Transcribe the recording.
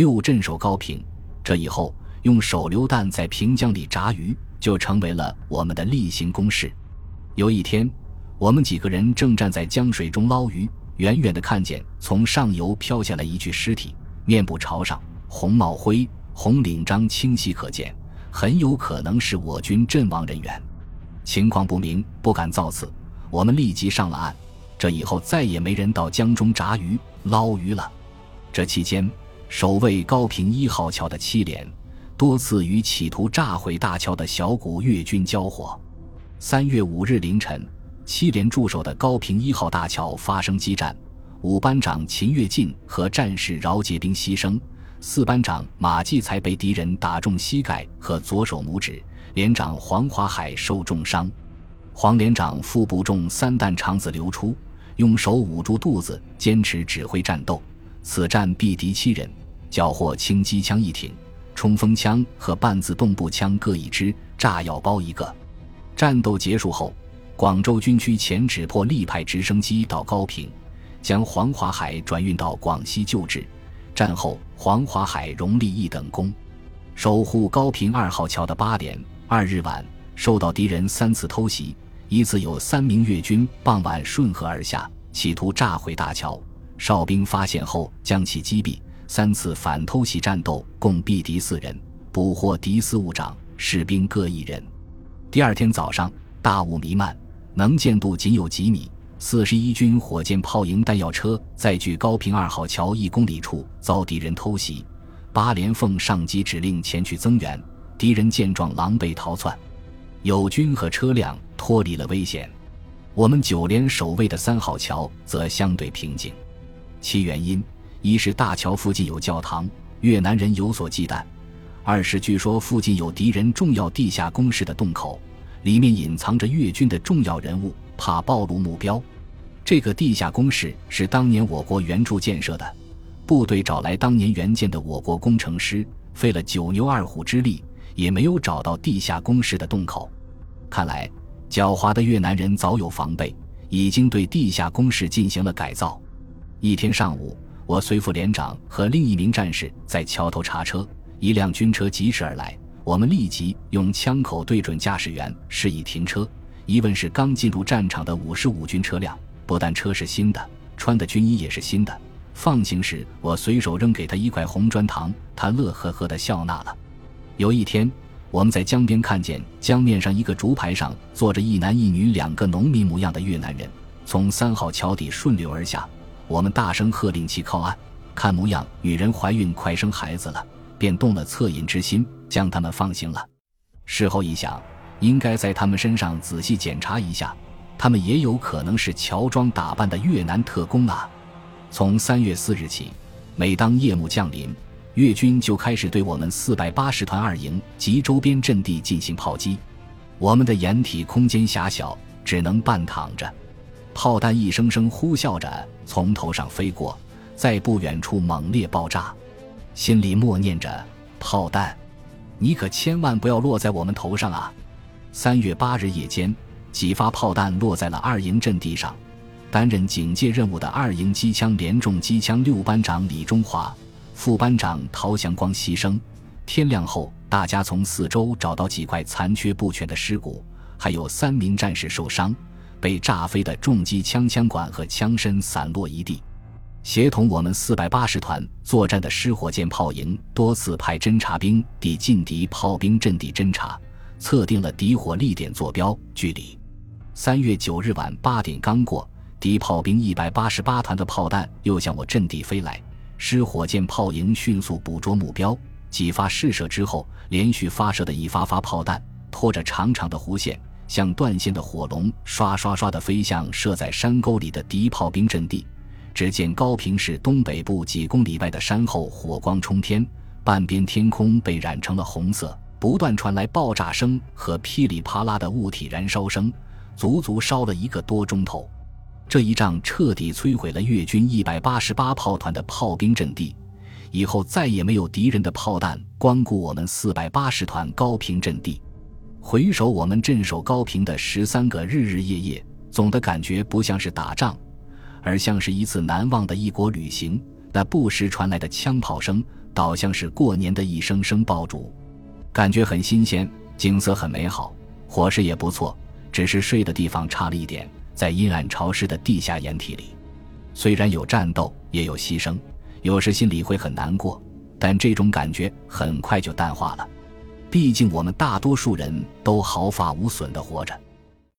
六镇守高平。这以后，用手榴弹在平江里炸鱼，就成为了我们的例行公事。有一天，我们几个人正站在江水中捞鱼，远远的看见从上游飘下来一具尸体，面部朝上，红帽徽、红领章清晰可见，很有可能是我军阵亡人员。情况不明，不敢造次，我们立即上了岸。这以后再也没人到江中炸鱼捞鱼了。这期间，守卫高平一号桥的七连多次与企图炸毁大桥的小股越军交火。三月五日凌晨，七连驻守的高平一号大桥发生激战，五班长秦跃进和战士饶杰兵牺牲，四班长马继才被敌人打中膝盖和左手拇指。连长黄华海受重伤，黄连长腹部中三弹，肠子流出，用手捂住肚子，坚持指挥战斗。此战毙敌七人，缴获轻机枪一挺，冲锋枪和半自动步枪各一支，炸药包一个。战斗结束后，广州军区前指破力派直升机到高平，将黄华海转运到广西救治。战后，黄华海荣立一等功。守护高平二号桥的八连。二日晚，受到敌人三次偷袭，一次有三名越军傍晚顺河而下，企图炸毁大桥，哨兵发现后将其击毙。三次反偷袭战斗，共毙敌四人，捕获敌司务长、士兵各一人。第二天早上，大雾弥漫，能见度仅有几米。四十一军火箭炮营弹药车在距高平二号桥一公里处遭敌人偷袭，八连奉上级指令前去增援。敌人见状，狼狈逃窜，友军和车辆脱离了危险。我们九连守卫的三号桥则相对平静。其原因，一是大桥附近有教堂，越南人有所忌惮；二是据说附近有敌人重要地下工事的洞口，里面隐藏着越军的重要人物，怕暴露目标。这个地下工事是当年我国援助建设的，部队找来当年援建的我国工程师，费了九牛二虎之力。也没有找到地下工事的洞口，看来狡猾的越南人早有防备，已经对地下工事进行了改造。一天上午，我随副连长和另一名战士在桥头查车，一辆军车疾驶而来，我们立即用枪口对准驾驶员，示意停车。一问是刚进入战场的五十五军车辆，不但车是新的，穿的军衣也是新的。放行时，我随手扔给他一块红砖糖，他乐呵呵地笑纳了。有一天，我们在江边看见江面上一个竹排上坐着一男一女两个农民模样的越南人，从三号桥底顺流而下。我们大声喝令其靠岸，看模样女人怀孕快生孩子了，便动了恻隐之心，将他们放行了。事后一想，应该在他们身上仔细检查一下，他们也有可能是乔装打扮的越南特工啊。从三月四日起，每当夜幕降临。越军就开始对我们四百八十团二营及周边阵地进行炮击，我们的掩体空间狭小，只能半躺着。炮弹一声声呼啸着从头上飞过，在不远处猛烈爆炸，心里默念着：“炮弹，你可千万不要落在我们头上啊！”三月八日夜间，几发炮弹落在了二营阵地上，担任警戒任务的二营机枪连重机枪六班长李中华。副班长陶祥光牺牲。天亮后，大家从四周找到几块残缺不全的尸骨，还有三名战士受伤，被炸飞的重机枪枪管和枪身散落一地。协同我们四百八十团作战的师火箭炮营多次派侦察兵抵近敌炮兵阵地侦察，测定了敌火力点坐标距离。三月九日晚八点刚过，敌炮兵一百八十八团的炮弹又向我阵地飞来。师火箭炮营迅速捕捉目标，几发试射之后，连续发射的一发发炮弹拖着长长的弧线，像断线的火龙，刷刷刷地飞向设在山沟里的敌炮兵阵地。只见高平市东北部几公里外的山后火光冲天，半边天空被染成了红色，不断传来爆炸声和噼里啪啦的物体燃烧声，足足烧了一个多钟头。这一仗彻底摧毁了越军一百八十八炮团的炮兵阵地，以后再也没有敌人的炮弹光顾我们四百八十团高平阵地。回首我们镇守高平的十三个日日夜夜，总的感觉不像是打仗，而像是一次难忘的异国旅行。那不时传来的枪炮声，倒像是过年的一声声爆竹，感觉很新鲜，景色很美好，伙食也不错，只是睡的地方差了一点，在阴暗潮湿的地下掩体里。虽然有战斗，也有牺牲，有时心里会很难过，但这种感觉很快就淡化了。毕竟我们大多数人都毫发无损地活着。